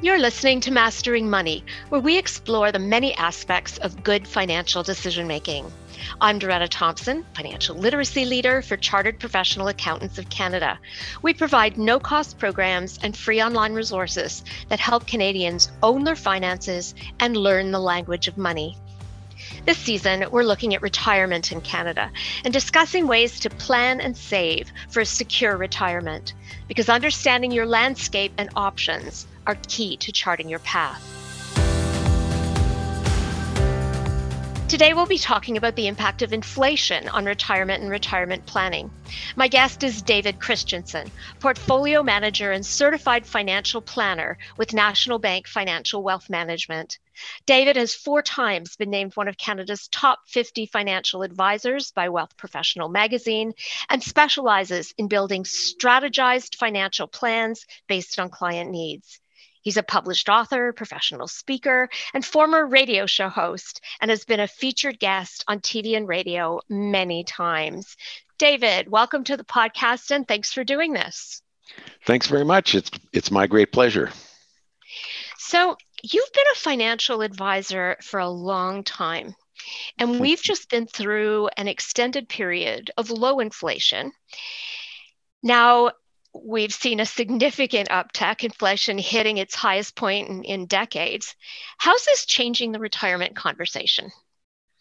You're listening to Mastering Money, where we explore the many aspects of good financial decision making. I'm Doretta Thompson, financial literacy leader for Chartered Professional Accountants of Canada. We provide no cost programs and free online resources that help Canadians own their finances and learn the language of money. This season, we're looking at retirement in Canada and discussing ways to plan and save for a secure retirement, because understanding your landscape and options are key to charting your path. Today, we'll be talking about the impact of inflation on retirement and retirement planning. My guest is David Christensen, portfolio manager and certified financial planner with National Bank Financial Wealth Management. David has four times been named one of Canada's top 50 financial advisors by Wealth Professional magazine and specializes in building strategized financial plans based on client needs. He's a published author, professional speaker, and former radio show host, and has been a featured guest on TV and radio many times. David, welcome to the podcast, and thanks for doing this. Thanks very much. It's it's my great pleasure. So, you've been a financial advisor for a long time, and we've just been through an extended period of low inflation. Now, we've seen a significant uptick, inflation hitting its highest point in, in decades. How's this changing the retirement conversation?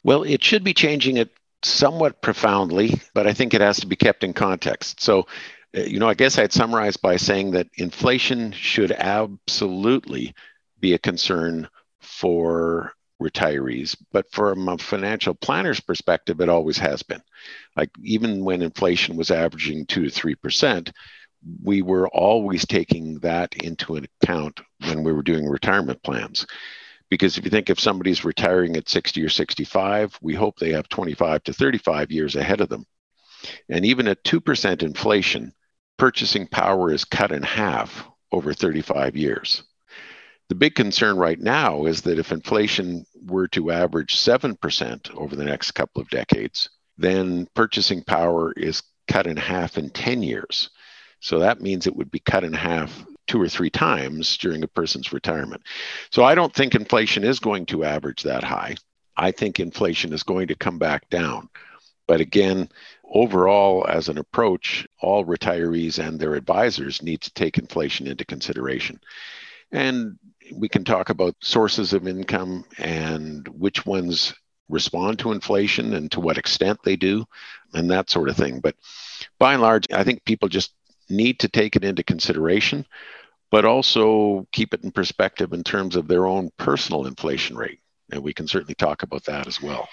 Well, it should be changing it somewhat profoundly, but I think it has to be kept in context. So, uh, you know, I guess I'd summarize by saying that inflation should absolutely be a concern for retirees, but from a financial planner's perspective, it always has been. Like even when inflation was averaging two to three percent, we were always taking that into account when we were doing retirement plans. Because if you think if somebody's retiring at 60 or 65, we hope they have 25 to 35 years ahead of them. And even at 2% inflation, purchasing power is cut in half over 35 years. The big concern right now is that if inflation were to average 7% over the next couple of decades, then purchasing power is cut in half in 10 years. So that means it would be cut in half two or three times during a person's retirement. So I don't think inflation is going to average that high. I think inflation is going to come back down. But again, overall, as an approach, all retirees and their advisors need to take inflation into consideration. And we can talk about sources of income and which ones respond to inflation and to what extent they do and that sort of thing. But by and large, I think people just need to take it into consideration, but also keep it in perspective in terms of their own personal inflation rate. And we can certainly talk about that as well.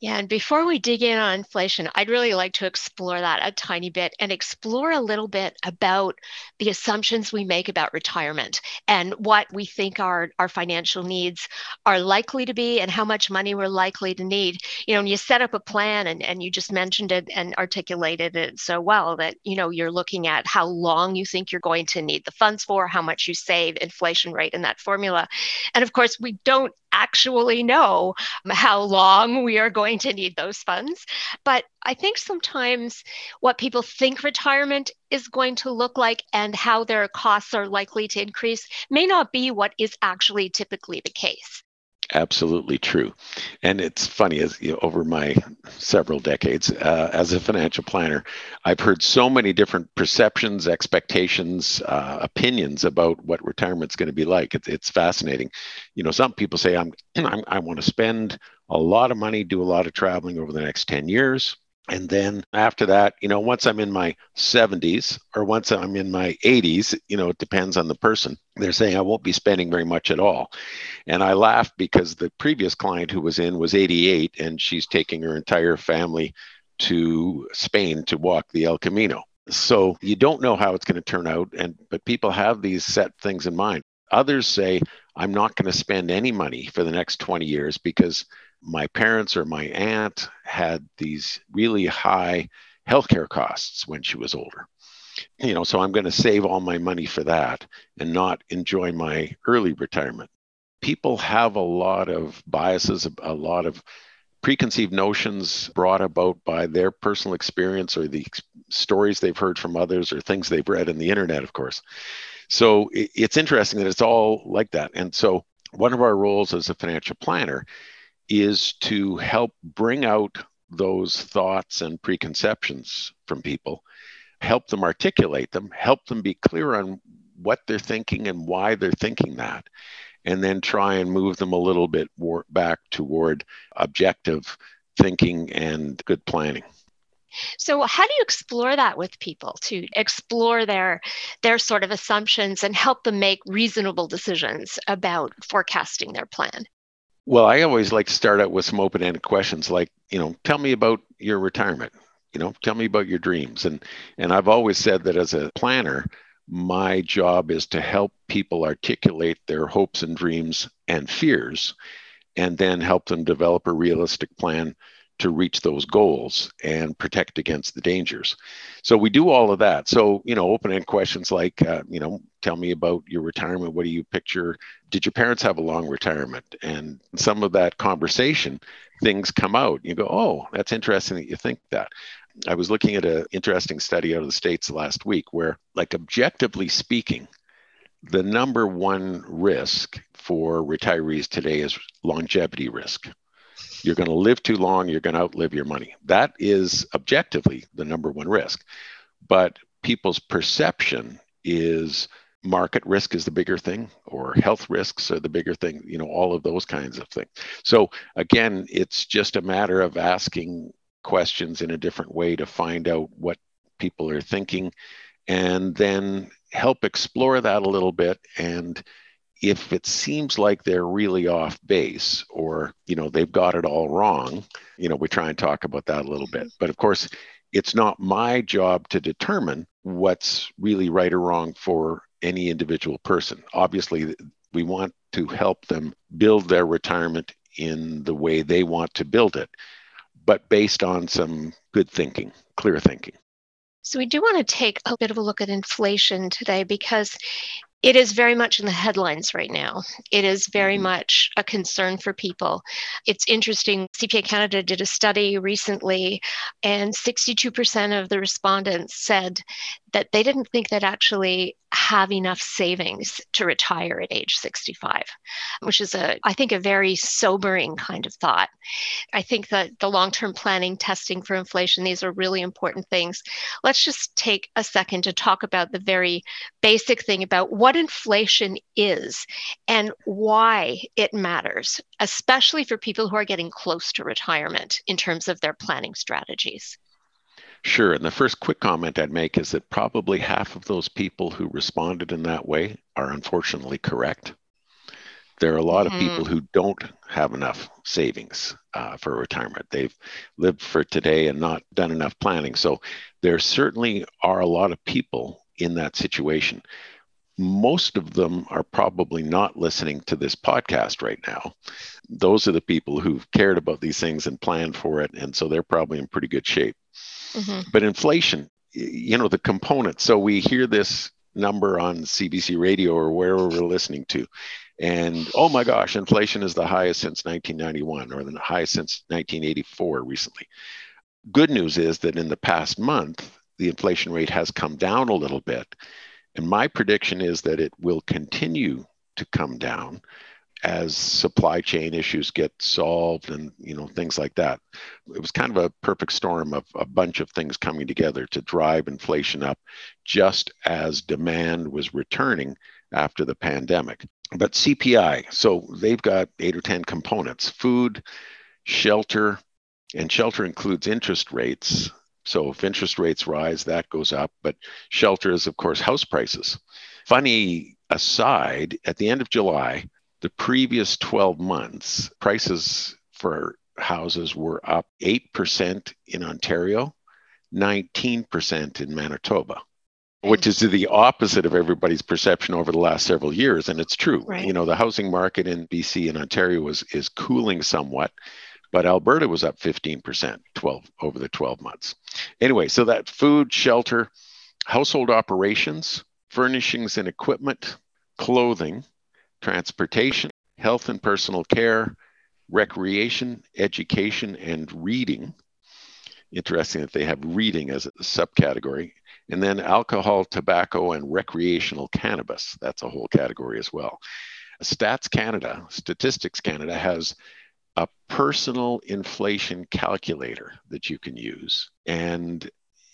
Yeah, and before we dig in on inflation, I'd really like to explore that a tiny bit and explore a little bit about the assumptions we make about retirement and what we think our, our financial needs are likely to be and how much money we're likely to need. You know, when you set up a plan and, and you just mentioned it and articulated it so well that, you know, you're looking at how long you think you're going to need the funds for, how much you save, inflation rate in that formula. And of course, we don't actually know how long we are going to need those funds. But I think sometimes what people think retirement is going to look like and how their costs are likely to increase may not be what is actually typically the case. Absolutely true. And it's funny as you know, over my several decades uh, as a financial planner i've heard so many different perceptions expectations uh, opinions about what retirement's going to be like. It's, it's fascinating. You know some people say i'm, I'm i want to spend a lot of money do a lot of traveling over the next 10 years. And then after that you know once i'm in my 70s or once i'm in my 80s you know it depends on the person. They're saying i won't be spending very much at all. And i laughed because the previous client who was in was 88 and she's taking her entire family to spain to walk the el camino. So you don't know how it's going to turn out and but people have these set things in mind. Others say i'm not going to spend any money for the next 20 years because my parents or my aunt had these really high healthcare costs when she was older. You know, so I'm going to save all my money for that and not enjoy my early retirement. People have a lot of biases, a lot of preconceived notions brought about by their personal experience or the stories they've heard from others or things they've read in the internet, of course. So it's interesting that it's all like that. And so one of our roles as a financial planner is to help bring out those thoughts and preconceptions from people, help them articulate them, help them be clear on what they're thinking and why they're thinking that, and then try and move them a little bit more back toward objective thinking and good planning. So how do you explore that with people to explore their their sort of assumptions and help them make reasonable decisions about forecasting their plan? Well, I always like to start out with some open-ended questions like, you know, tell me about your retirement. You know, tell me about your dreams. And and I've always said that as a planner, my job is to help people articulate their hopes and dreams and fears and then help them develop a realistic plan to reach those goals and protect against the dangers. So we do all of that. So, you know, open end questions like, uh, you know, tell me about your retirement. What do you picture? Did your parents have a long retirement? And some of that conversation, things come out. You go, oh, that's interesting that you think that. I was looking at an interesting study out of the States last week where, like, objectively speaking, the number one risk for retirees today is longevity risk you're going to live too long, you're going to outlive your money. That is objectively the number one risk. But people's perception is market risk is the bigger thing or health risks are the bigger thing you know all of those kinds of things so again it's just a matter of asking questions in a different way to find out what people are thinking and then help explore that a little bit and if it seems like they're really off base or you know they've got it all wrong you know we try and talk about that a little bit. Mm-hmm. But of course it's not my job to determine what's really right or wrong for any individual person. Obviously we want to help them build their retirement in the way they want to build it but based on some good thinking clear thinking. So, we do want to take a bit of a look at inflation today because it is very much in the headlines right now. It is very mm-hmm. much a concern for people. It's interesting. CPA Canada did a study recently, and 62% of the respondents said that they didn't think they'd actually have enough savings to retire at age 65, which is a, I think, a very sobering kind of thought. I think that the long term planning, testing for inflation, these are really important things. Let's just take a second to talk about the very basic thing about what inflation is and why it matters, especially for people who are getting close to retirement in terms of their planning strategies. Sure. And the first quick comment I'd make is that probably half of those people who responded in that way are unfortunately correct. There are a lot mm-hmm. of people who don't have enough savings uh, for retirement. They've lived for today and not done enough planning. So there certainly are a lot of people in that situation. Most of them are probably not listening to this podcast right now. Those are the people who've cared about these things and planned for it. And so they're probably in pretty good shape. Mm-hmm. But inflation, you know, the components. So we hear this number on CBC radio or wherever we're listening to. And oh my gosh, inflation is the highest since 1991 or the highest since 1984 recently. Good news is that in the past month, the inflation rate has come down a little bit. And my prediction is that it will continue to come down as supply chain issues get solved and you know things like that. It was kind of a perfect storm of a bunch of things coming together to drive inflation up just as demand was returning after the pandemic. But cpi so they've got eight or ten components food shelter and shelter includes interest rates so if interest rates rise that goes up but shelter is of course house prices funny aside at the end of july the previous 12 months, prices for houses were up 8% in Ontario, 19% in Manitoba, which is the opposite of everybody's perception over the last several years. And it's true. Right. You know, the housing market in BC and Ontario was is cooling somewhat, but Alberta was up 15%, 12 over the 12 months. Anyway, so that food, shelter, household operations, furnishings and equipment, clothing, transportation, health and personal care, recreation, education, and reading. Interesting that they have reading as a subcategory, And then alcohol, tobacco, and recreational cannabis. That's a whole category as well. Stats Canada, Statistics Canada has a personal inflation calculator that you can use. And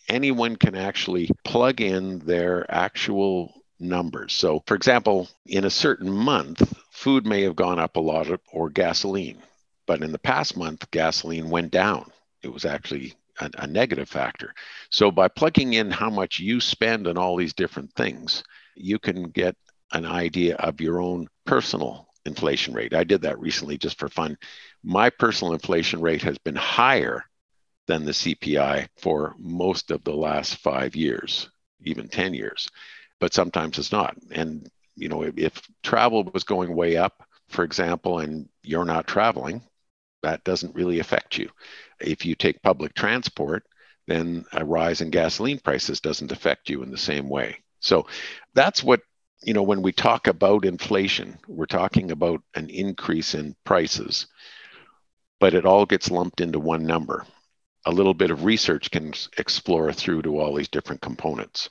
anyone can actually plug in their actual numbers. So, for example, in a certain month, food may have gone up a lot or gasoline, but in the past month, gasoline went down. It was actually a, a negative factor. So, by plugging in how much you spend on all these different things, you can get an idea of your own personal inflation rate. I did that recently just for fun. My personal inflation rate has been higher than the CPI for most of the last five years, even 10 years, but sometimes it's not. And, you know, if, if travel was going way up, for example, and you're not traveling, that doesn't really affect you. If you take public transport, then a rise in gasoline prices doesn't affect you in the same way. So that's what you know, when we talk about inflation, we're talking about an increase in prices, but it all gets lumped into one number. A little bit of research can explore through to all these different components.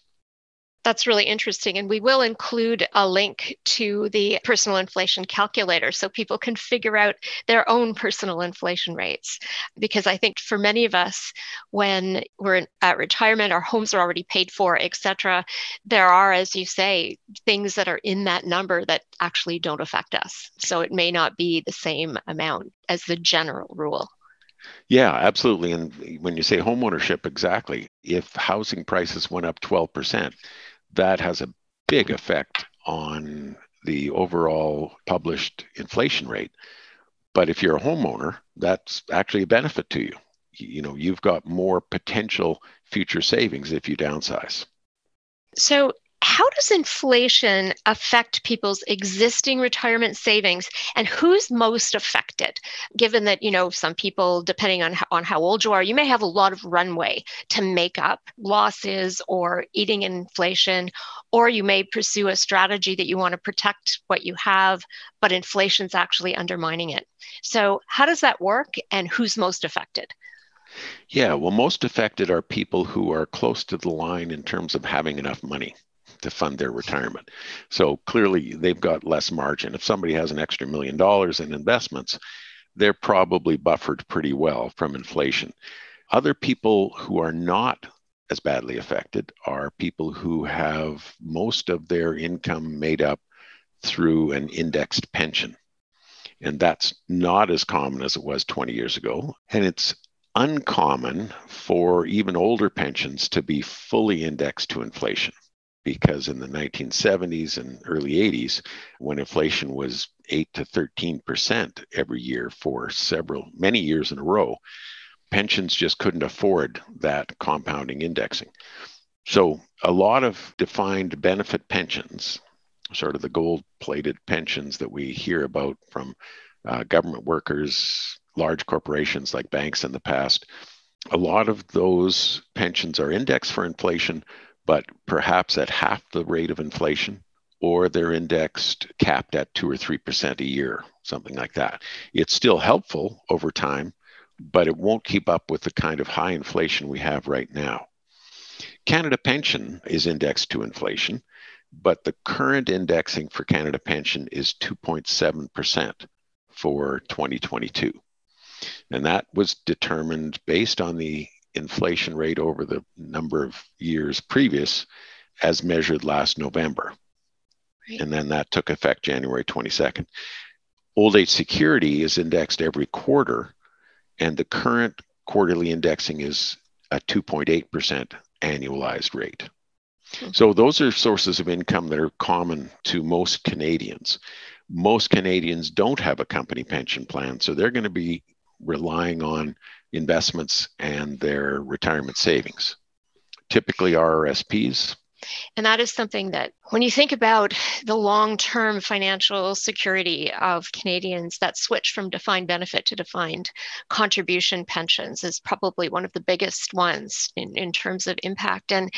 That's really interesting. And we will include a link to the personal inflation calculator so people can figure out their own personal inflation rates. Because I think for many of us, when we're at retirement, our homes are already paid for, et cetera, there are, as you say, things that are in that number that actually don't affect us. So it may not be the same amount as the general rule. Yeah, absolutely. And when you say homeownership, exactly. If housing prices went up 12%, that has a big effect on the overall published inflation rate. But if you're a homeowner, that's actually a benefit to you. You know, you've got more potential future savings if you downsize. So, how does inflation affect people's existing retirement savings? And who's most affected? Given that you know some people depending on how, on how old you are you may have a lot of runway to make up losses or eating inflation or you may pursue a strategy that you want to protect what you have but inflation's actually undermining it. So how does that work and who's most affected? Yeah, well, most affected are people who are close to the line in terms of having enough money to fund their retirement. So clearly they've got less margin. If somebody has an extra million dollars in investments, they're probably buffered pretty well from inflation. Other people who are not as badly affected are people who have most of their income made up through an indexed pension. And that's not as common as it was 20 years ago. And it's uncommon for even older pensions to be fully indexed to inflation because in the 1970s and early 80s, when inflation was 8 to 13% every year for several, many years in a row, pensions just couldn't afford that compounding indexing. So, a lot of defined benefit pensions, sort of the gold plated pensions that we hear about from uh, government workers, large corporations like banks in the past, a lot of those pensions are indexed for inflation but perhaps at half the rate of inflation, or they're indexed capped at two or three percent a year, something like that. It's still helpful over time, but it won't keep up with the kind of high inflation we have right now. Canada Pension is indexed to inflation, but the current indexing for Canada Pension is 2.7% for 2022. And that was determined based on the inflation rate over the number of years previous as measured last November. Right. And then that took effect January 22nd. Old age security is indexed every quarter, and the current quarterly indexing is a 2.8% annualized rate. Hmm. So, those are sources of income that are common to most Canadians. Most Canadians don't have a company pension plan, so they're going to be relying on investments and their retirement savings, typically RRSPs. And that is something that, when you think about the long term financial security of Canadians, that switch from defined benefit to defined contribution pensions is probably one of the biggest ones in, in terms of impact. And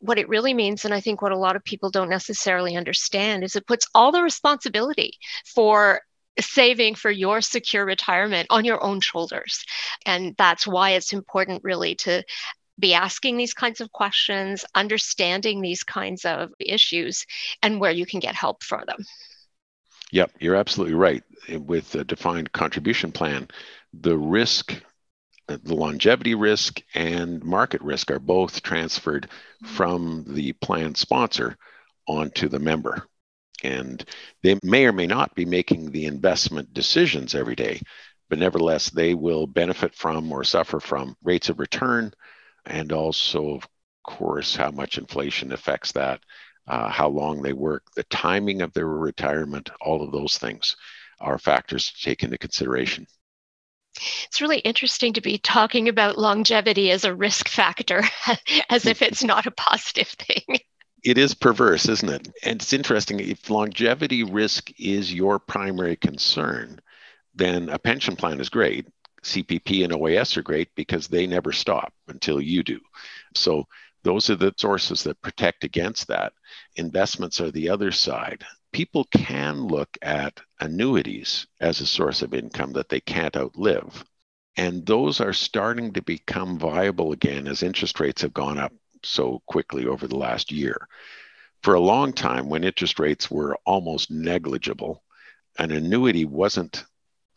what it really means, and I think what a lot of people don't necessarily understand, is it puts all the responsibility for saving for your secure retirement on your own shoulders. And that's why it's important, really, to be asking these kinds of questions, understanding these kinds of issues, and where you can get help for them. Yep, you're absolutely right. With a defined contribution plan, the risk, uh, the longevity risk and market risk are both transferred mm-hmm. from the plan sponsor onto the member. And they may or may not be making the investment decisions every day, but nevertheless, they will benefit from or suffer from rates of return and also, of course, how much inflation affects that, uh, how long they work, the timing of their retirement, all of those things are factors to take into consideration. It's really interesting to be talking about longevity as a risk factor, as if it's not a positive thing. It is perverse, isn't it? And it's interesting if longevity risk is your primary concern, then a pension plan is great. CPP and OAS are great because they never stop until you do. So those are the sources that protect against that. Investments are the other side. People can look at annuities as a source of income that they can't outlive. And those are starting to become viable again as interest rates have gone up so quickly over the last year. For a long time, when interest rates were almost negligible, an annuity wasn't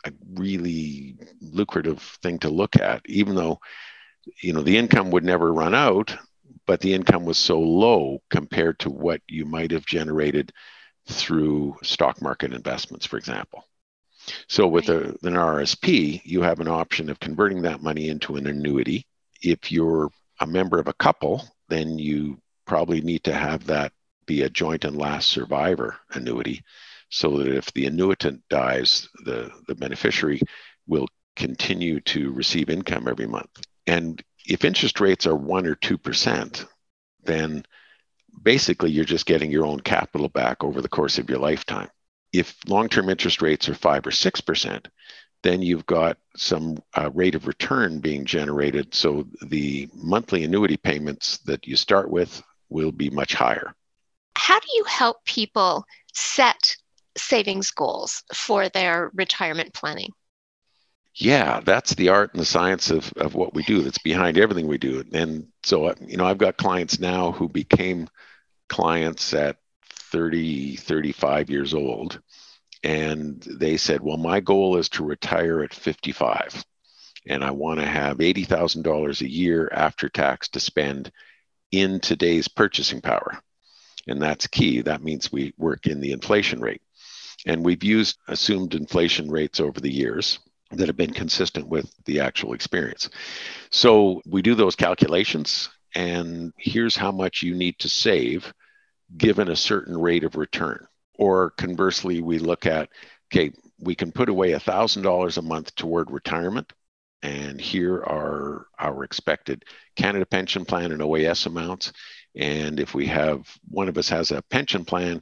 a really lucrative thing to look at, even though you know the income would never run out but the income was so low compared to what you might have generated through stock market investments, for example. So with a, an RSP, you have an option of converting that money into an annuity. If you're a member of a couple, then you probably need to have that be a joint and last survivor annuity so that if the annuitant dies, the, the beneficiary will continue to receive income every month. And if interest rates are one or two percent, then basically you're just getting your own capital back over the course of your lifetime. If long-term interest rates are five or six percent, then you've got some uh, rate of return being generated. So the monthly annuity payments that you start with will be much higher. How do you help people set savings goals for their retirement planning? yeah that's the art and the science of, of what we do that's behind everything we do and so uh, you know i've got clients now who became clients at 30 35 years old and they said well my goal is to retire at 55 and i want to have $80000 a year after tax to spend in today's purchasing power and that's key that means we work in the inflation rate and we've used assumed inflation rates over the years that have been consistent with the actual experience. So we do those calculations, and here's how much you need to save given a certain rate of return. Or conversely, we look at okay, we can put away $1,000 a month toward retirement. And here are our expected Canada Pension Plan and OAS amounts. And if we have one of us has a pension plan,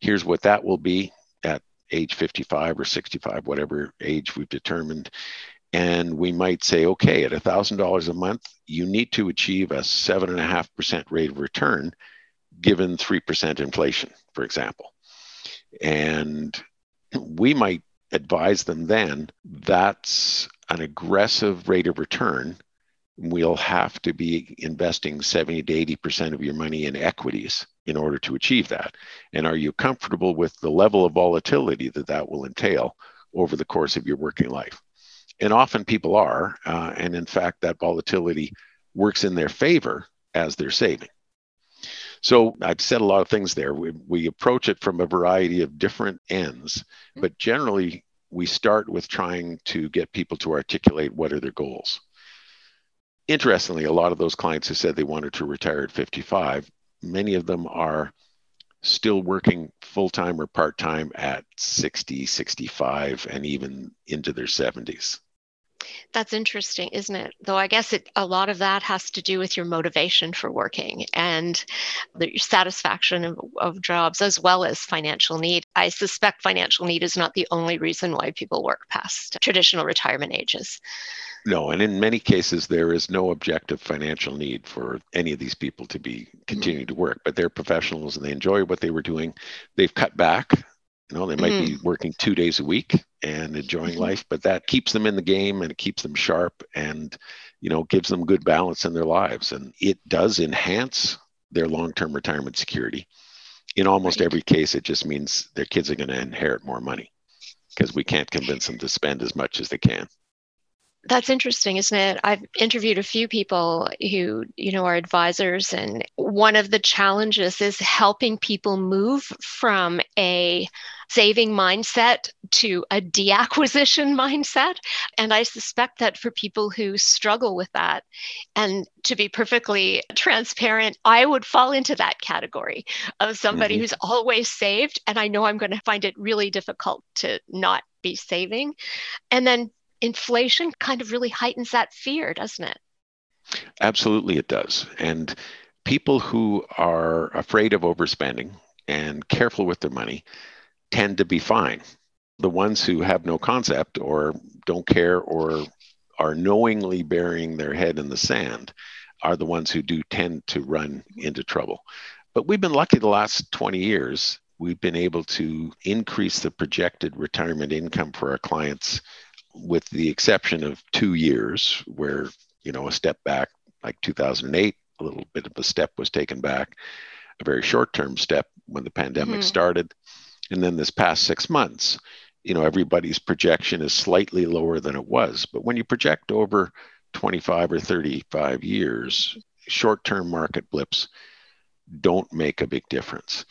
here's what that will be at age 55 or 65, whatever age we've determined. And we might say, okay, at $1,000 a month, you need to achieve a 7.5% rate of return given 3% inflation, for example. And we might advise them then that's an aggressive rate of return. We'll have to be investing 70 to 80% of your money in equities in order to achieve that? And are you comfortable with the level of volatility that that will entail over the course of your working life? And often people are. Uh, and in fact, that volatility works in their favor as they're saving. So I've said a lot of things there. We, we approach it from a variety of different ends, hmm. but generally we start with trying to get people to articulate what are their goals. Interestingly, a lot of those clients who said they wanted to retire at 55 many of them are still working full time or part time at 60, 65, and even into their 70s. That's interesting, isn't it? Though I guess it, a lot of that has to do with your motivation for working and the, satisfaction of, of jobs as well as financial need. I suspect financial need is not the only reason why people work past traditional retirement ages. No, and in many cases, there is no objective financial need for any of these people to be mm-hmm. continuing to work, but they're professionals and they enjoy what they were doing. They've cut back You know, they might mm-hmm. be working two days a week and enjoying mm-hmm. life, but that keeps them in the game and it keeps them sharp and, you know, gives them good balance in their lives. And it does enhance their long term retirement security. In almost right. every case, it just means their kids are going to inherit more money because we can't convince them to spend as much as they can. That's interesting, isn't it? I've interviewed a few people who, you know, are advisors, and one of the challenges is helping people move from a saving mindset to a deacquisition mindset. And I suspect that for people who struggle with that, and to be perfectly transparent, I would fall into that category of somebody mm-hmm. who's always saved. And I know I'm going to find it really difficult to not be saving. And then inflation kind of really heightens that fear, doesn't it? Absolutely, it does. And people who are afraid of overspending and careful with their money tend to be fine. The ones who have no concept or don't care or are knowingly burying their head in the sand are the ones who do tend to run into trouble. But we've been lucky the last 20 years. We've been able to increase the projected retirement income for our clients with the exception of two years where, you know, a step back like 2008, a little bit of a step was taken back, a very short term step when the pandemic mm-hmm. started. And then this past six months, you know, everybody's projection is slightly lower than it was. But when you project over 25 or 35 years, short term market blips don't make a big difference.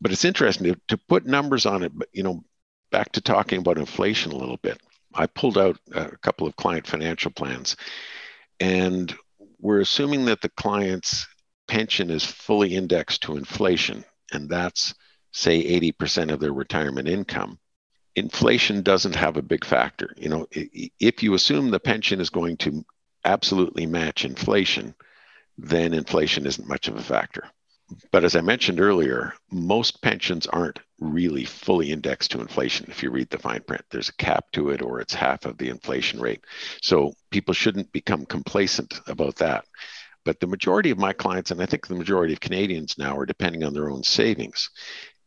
But it's interesting to, to put numbers on it, but, you know, back to talking about inflation a little bit. I pulled out a couple of client financial plans, and we're assuming that the client's pension is fully indexed to inflation, and that's, say, 80% of their retirement income. Inflation doesn't have a big factor. You know, if you assume the pension is going to absolutely match inflation, then inflation isn't much of a factor. But as I mentioned earlier, most pensions aren't really fully indexed to inflation. If you read the fine print, there's a cap to it or it's half of the inflation rate. So people shouldn't become complacent about that. But the majority of my clients, and I think the majority of Canadians now, are depending on their own savings.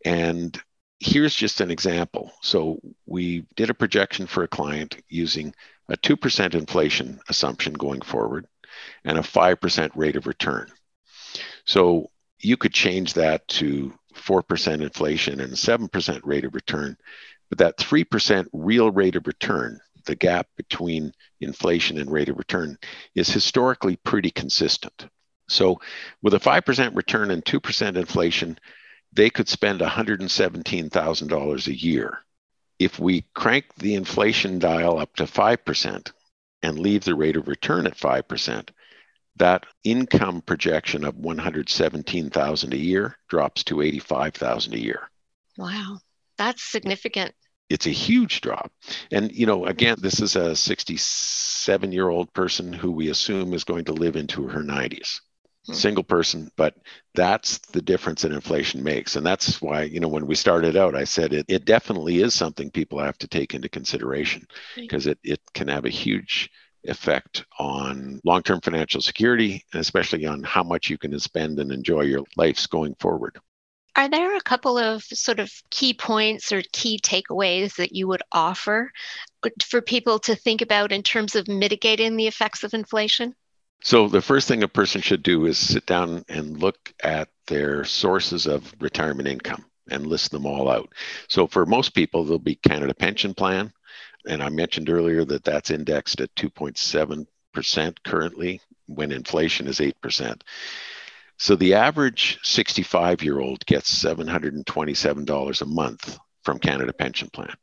And here's just an example. So we did a projection for a client using a 2% inflation assumption going forward and a 5% rate of return. So you could change that to 4% inflation and 7% rate of return. But that 3% real rate of return, the gap between inflation and rate of return, is historically pretty consistent. So, with a 5% return and 2% inflation, they could spend $117,000 a year. If we crank the inflation dial up to 5% and leave the rate of return at 5%, that income projection of 117,000 a year drops to 85,000 a year. Wow. That's significant. It's a huge drop. And you know, again, this is a 67-year-old person who we assume is going to live into her 90s. Hmm. Single person, but that's the difference that inflation makes. And that's why, you know, when we started out, I said it, it definitely is something people have to take into consideration because it, it can have a huge effect on long term financial security, and especially on how much you can spend and enjoy your lives going forward. Are there a couple of sort of key points or key takeaways that you would offer uh, for people to think about in terms of mitigating the effects of inflation? So, the first thing a person should do is sit down and look at their sources of retirement income and list them all out. So, for most people, there'll be Canada Pension Plan, and I mentioned earlier that that's indexed at 2.7% currently when inflation is 8%. So the average 65 year old gets $727 a month from Canada Pension Plan.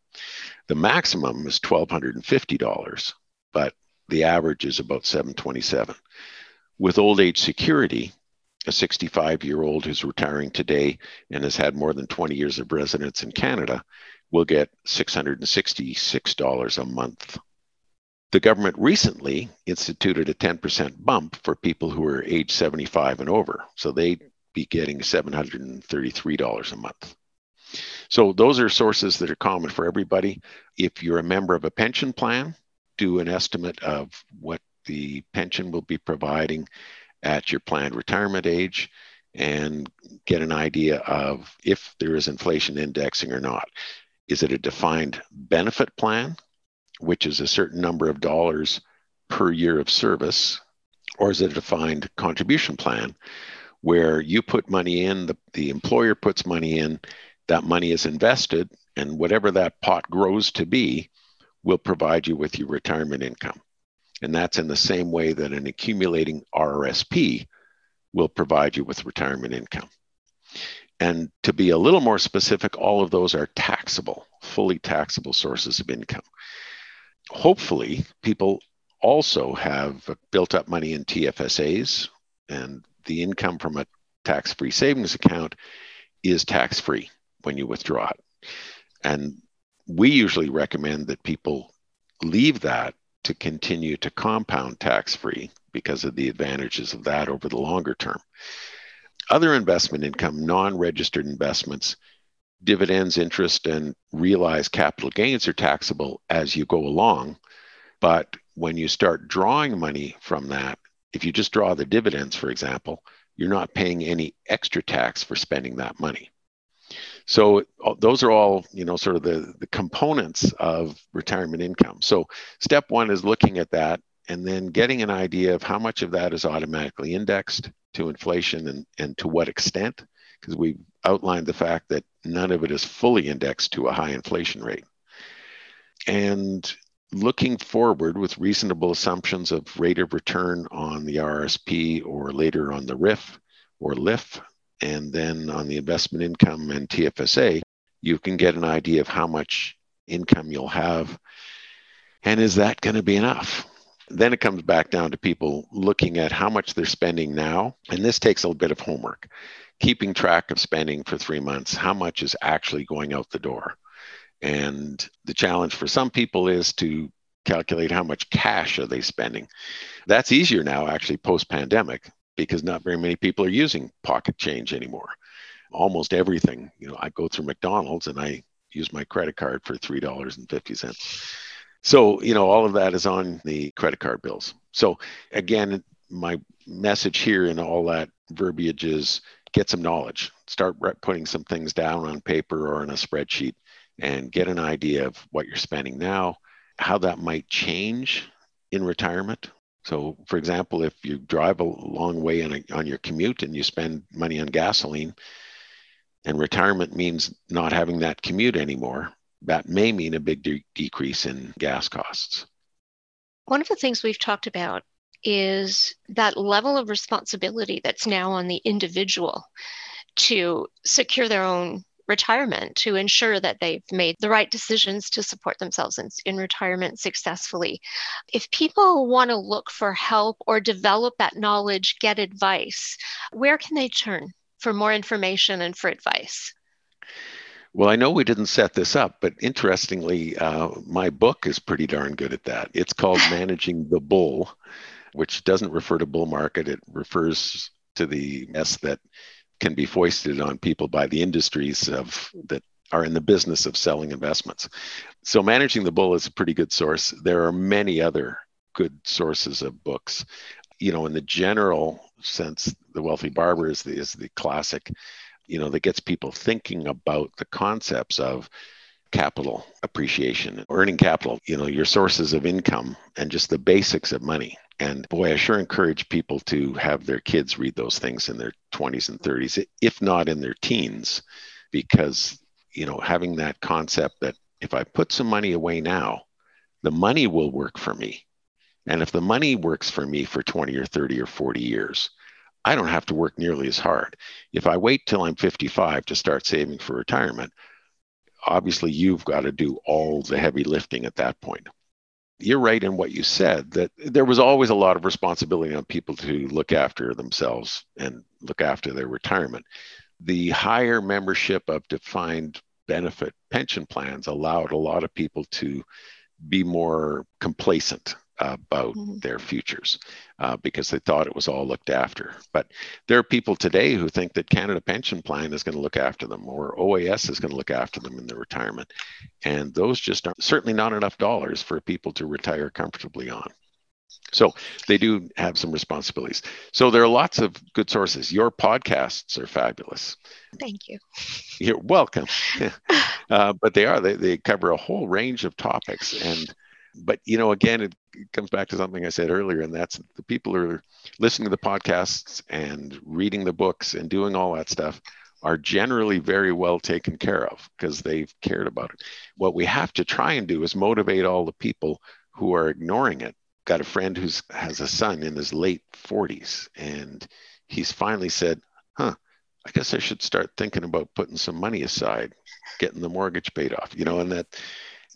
The maximum is $1,250, but the average is about 727. With old age security, a 65 year old who's retiring today and has had more than 20 years of residence in Canada will get $666 a month. The government recently instituted a 10% bump for people who are age 75 and over. So they'd be getting $733 a month. So those are sources that are common for everybody. If you're a member of a pension plan, do an estimate of what the pension will be providing at your planned retirement age and get an idea of if there is inflation indexing or not Is it a defined benefit plan, which is a certain number of dollars per year of service? Or is it a defined contribution plan where you put money in, the, the employer puts money in, that money is invested, and whatever that pot grows to be will provide you with your retirement income. And that's in the same way that an accumulating RRSP will provide you with retirement income. And to be a little more specific, all of those are taxable, fully taxable sources of income. Hopefully, people also have built up money in TFSAs, and the income from a tax free savings account is tax free when you withdraw it. And we usually recommend that people leave that to continue to compound tax free because of the advantages of that over the longer term. Other investment income, non registered investments, dividends, interest, and realized capital gains are taxable as you go along. But when you start drawing money from that, if you just draw the dividends, for example, you're not paying any extra tax for spending that money. So uh, those are all, you know, sort of the, the components of retirement income. So step one is looking at that and then getting an idea of how much of that is automatically indexed to inflation and, and to what extent, because we've outlined the fact that none of it is fully indexed to a high inflation rate. And looking forward with reasonable assumptions of rate of return on the RSP or later on the RRIF or LIF, and then on the investment income and TFSA, you can get an idea of how much income you'll have. And is that going to be enough? Then it comes back down to people looking at how much they're spending now. And this takes a little bit of homework. Keeping track of spending for three months, how much is actually going out the door? And the challenge for some people is to calculate how much cash are they spending. That's easier now, actually, post pandemic, because not very many people are using pocket change anymore. Almost everything, you know, I go through McDonald's and I use my credit card for $3.50. So, you know, all of that is on the credit card bills. So, again, my message here in all that verbiage is get some knowledge, start putting some things down on paper or in a spreadsheet and get an idea of what you're spending now, how that might change in retirement. So, for example, if you drive a long way on, a, on your commute and you spend money on gasoline, and retirement means not having that commute anymore, that may mean a big de- decrease in gas costs. One of the things we've talked about is that level of responsibility that's now on the individual to secure their own retirement to ensure that they've made the right decisions to support themselves in, in retirement successfully. If people want to look for help or develop that knowledge, get advice, where can they turn for more information and for advice? Well, I know we didn't set this up, but interestingly, uh, my book is pretty darn good at that. It's called Managing the Bull, which doesn't refer to bull market. It refers to the mess that can be foisted on people by the industries of that are in the business of selling investments. So managing the bull is a pretty good source. There are many other good sources of books. You know, in the general sense, the wealthy barber is the is the classic, you know, that gets people thinking about the concepts of capital appreciation, earning capital, you know, your sources of income and just the basics of money. And boy, I sure encourage people to have their kids read those things in their 20s and 30s, if not in their teens, because, you know, having that concept that if I put some money away now, the money will work for me. And if the money works for me for 20 or 30 or 40 years, I don't have to work nearly as hard. If I wait till I'm 55 to start saving for retirement, obviously you've got to do all the heavy lifting at that point you're right in what you said that there was always a lot of responsibility on people to look after themselves and look after their retirement. The higher membership of defined benefit pension plans allowed a lot of people to be more complacent about mm-hmm. their futures uh, because they thought it was all looked after. But there are people today who think that Canada Pension Plan is going to look after them or OAS is going to look after them in their retirement. And those just aren't certainly not enough dollars for people to retire comfortably on. So they do have some responsibilities. So there are lots of good sources. Your podcasts are fabulous. Thank you. You're welcome. uh, but they are, they, they cover a whole range of topics. And, but, you know, again, it comes back to something I said earlier, and that's the people who are listening to the podcasts and reading the books and doing all that stuff are generally very well taken care of because they've cared about it. What we have to try and do is motivate all the people who are ignoring it got a friend who's has a son in his late 40s and he's finally said huh i guess i should start thinking about putting some money aside getting the mortgage paid off you know and that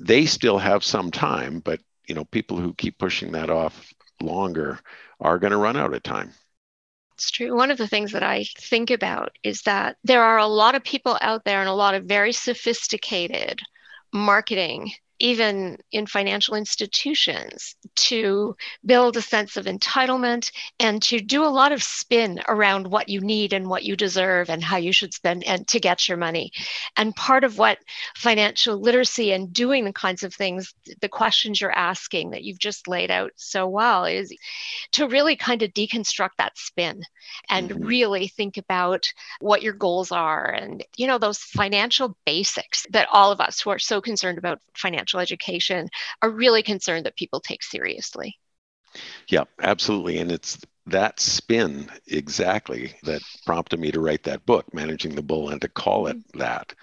they still have some time but you know people who keep pushing that off longer are going to run out of time it's true. One of the things that I think about is that there are a lot of people out there and a lot of very sophisticated marketing even in financial institutions, to build a sense of entitlement and to do a lot of spin around what you need and what you deserve and how you should spend and to get your money. And part of what financial literacy and doing the kinds of things, the questions you're asking that you've just laid out so well, is to really kind of deconstruct that spin and mm-hmm. really think about what your goals are and you know those financial basics that all of us who are so concerned about financial financial education are really concerned that people take seriously. Yeah, absolutely. And it's that spin exactly that prompted me to write that book, Managing the Bull, and to call it that.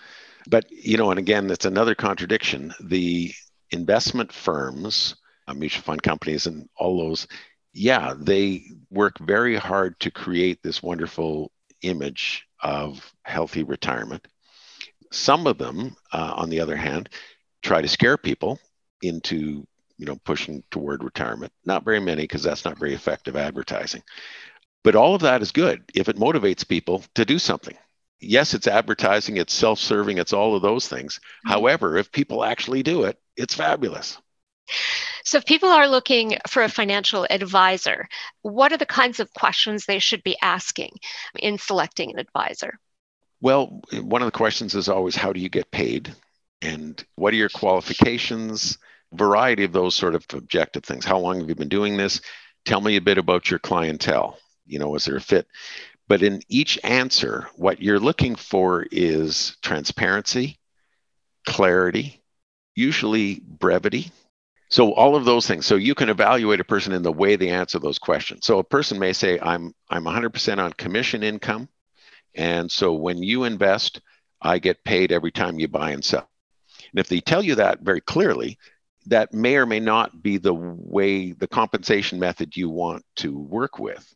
But, you know, and again, it's another contradiction. The investment firms, uh, mutual fund companies, and all those, yeah, they work very hard to create this wonderful image of healthy retirement. Some of them, uh, on the other hand, try to scare people into you know pushing toward retirement not very many because that's not very effective advertising but all of that is good if it motivates people to do something yes it's advertising it's self-serving it's all of those things mm-hmm. however if people actually do it it's fabulous so, if people are looking for a financial advisor, what are the kinds of questions they should be asking in selecting an advisor? Well, one of the questions is always how do you get paid? And what are your qualifications? Variety of those sort of objective things. How long have you been doing this? Tell me a bit about your clientele. You know is there a fit? But in each answer what you're looking for is transparency clarity usually brevity. So all of those things. So you can evaluate a person in the way they answer those questions. So a person may say i'm i'm 100% on commission income. And so when you invest i get paid every time you buy and sell and if they tell you that very clearly, that may or may not be the way, the compensation method you want to work with.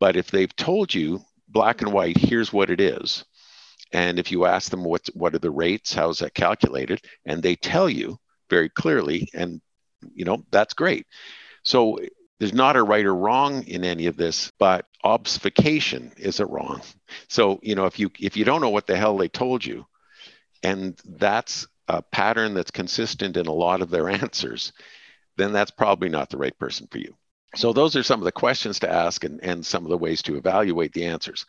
But if they've told you black and white, here's what it is. And if you ask them what what are the rates, how's that calculated, and they tell you very clearly, and you know that's great. So there's not a right or wrong in any of this, but obfuscation is a wrong. So you know if you if you don't know what the hell they told you, and that's a pattern that's consistent in a lot of their answers, then that's probably not the right person for you. So those are some of the questions to ask and, and some of the ways to evaluate the answers.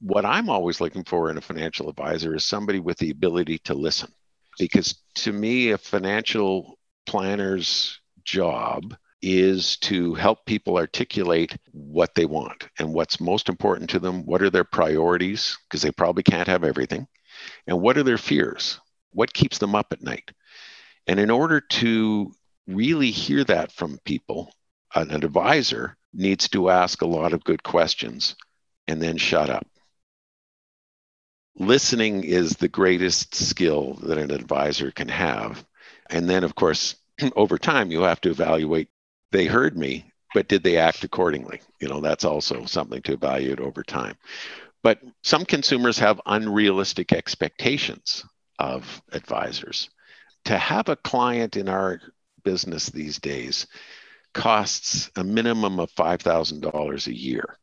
What I'm always looking for in a financial advisor is somebody with the ability to listen. Because to me, a financial planner's job is to help people articulate what they want and what's most important to them. What are their priorities? Because they probably can't have everything. And what are their fears? What keeps them up at night? And in order to really hear that from people, an advisor needs to ask a lot of good questions and then shut up. Listening is the greatest skill that an advisor can have. And then, of course, over time, you have to evaluate they heard me, but did they act accordingly? You know, that's also something to evaluate over time. But some consumers have unrealistic expectations of advisors. To have a client in our business these days costs a minimum of $5,000 a year.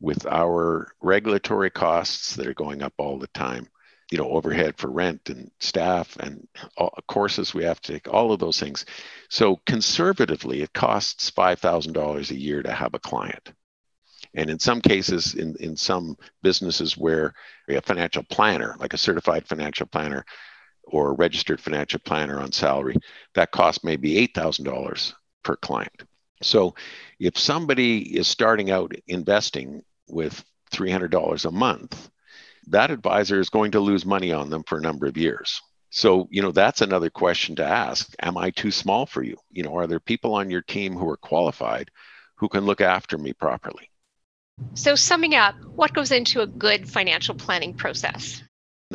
With our regulatory costs that are going up all the time, you know, overhead for rent and staff and all, courses we have to take, all of those things. So conservatively, it costs $5,000 a year to have a client. And in some cases, in, in some businesses where a financial planner, like a certified financial planner or a registered financial planner on salary, that cost may be $8,000 per client. So if somebody is starting out investing with $300 a month, that advisor is going to lose money on them for a number of years. So, you know, that's another question to ask. Am I too small for you? You know, are there people on your team who are qualified who can look after me properly? So, summing up, what goes into a good financial planning process?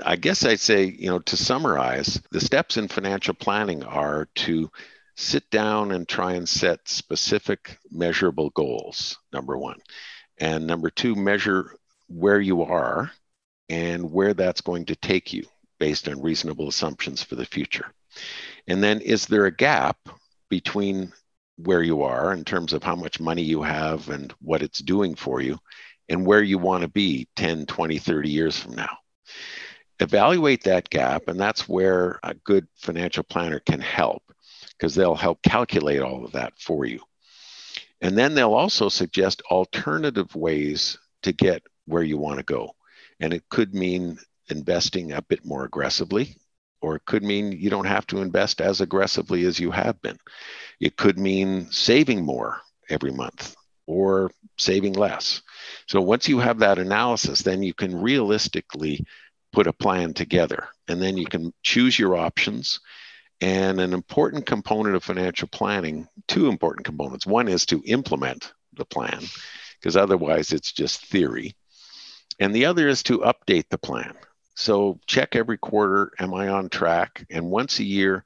I guess I'd say, you know, to summarize, the steps in financial planning are to sit down and try and set specific measurable goals, number one. And number two, measure where you are and where that's going to take you based on reasonable assumptions for the future. And then, is there a gap between where you are in terms of how much money you have and what it's doing for you and where you want to be 10, 20, 30 years from now? Evaluate that gap, and that's where a good financial planner can help because they'll help calculate all of that for you. And then they'll also suggest alternative ways to get where you want to go. And it could mean investing a bit more aggressively, or it could mean you don't have to invest as aggressively as you have been. It could mean saving more every month or saving less. So once you have that analysis, then you can realistically put a plan together and then you can choose your options and an important component of financial planning, two important components. One is to implement the plan, because otherwise it's just theory. And the other is to update the plan. So check every quarter, am I on track? And once a year,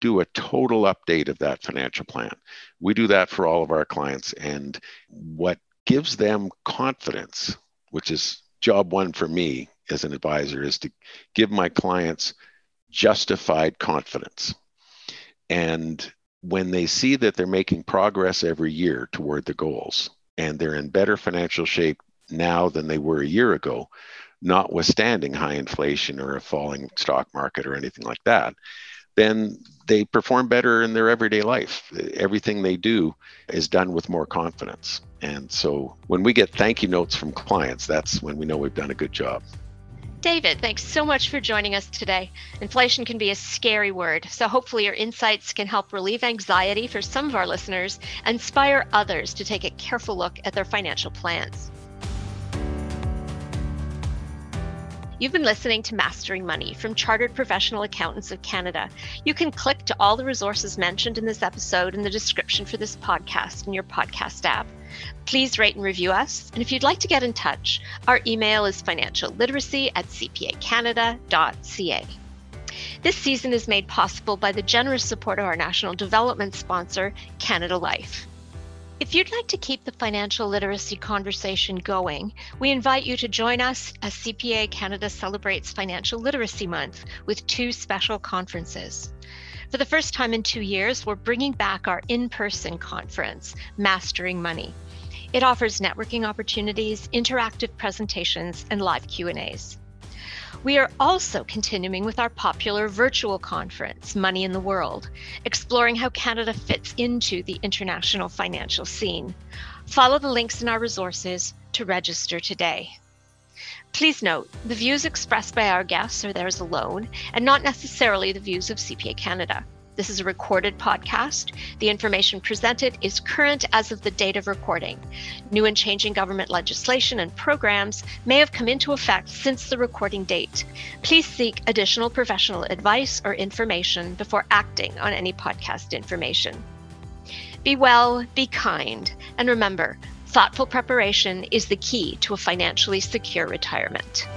do a total update of that financial plan. We do that for all of our clients. And what gives them confidence, which is job one for me as an advisor, is to give my clients justified confidence. And when they see that they're making progress every year toward the goals and they're in better financial shape now than they were a year ago, notwithstanding high inflation or a falling stock market or anything like that, then they perform better in their everyday life. Everything they do is done with more confidence. And so when we get thank you notes from clients, that's when we know we've done a good job. David, thanks so much for joining us today. Inflation can be a scary word, so hopefully your insights can help relieve anxiety for some of our listeners inspire others to take a careful look at their financial plans. You've been listening to Mastering Money from Chartered Professional Accountants of Canada. You can click to all the resources mentioned in this episode in the description for this podcast in your podcast app. Please rate and review us. And if you'd like to get in touch, our email is financialliteracy at cpacanada.ca. This season is made possible by the generous support of our national development sponsor, Canada Life. If you'd like to keep the financial literacy conversation going, we invite you to join us as CPA Canada celebrates Financial Literacy Month with two special conferences. For the first time in two years, we're bringing back our in person conference, Mastering Money. It offers networking opportunities, interactive presentations, and live Q&As. We are also continuing with our popular virtual conference, Money in the World, exploring how Canada fits into the international financial scene. Follow the links in our resources to register today. Please note, the views expressed by our guests are theirs alone and not necessarily the views of CPA Canada. This is a recorded podcast. The information presented is current as of the date of recording. New and changing government legislation and programs may have come into effect since the recording date. Please seek additional professional advice or information before acting on any podcast information. Be well, be kind, and remember, thoughtful preparation is the key to a financially secure retirement.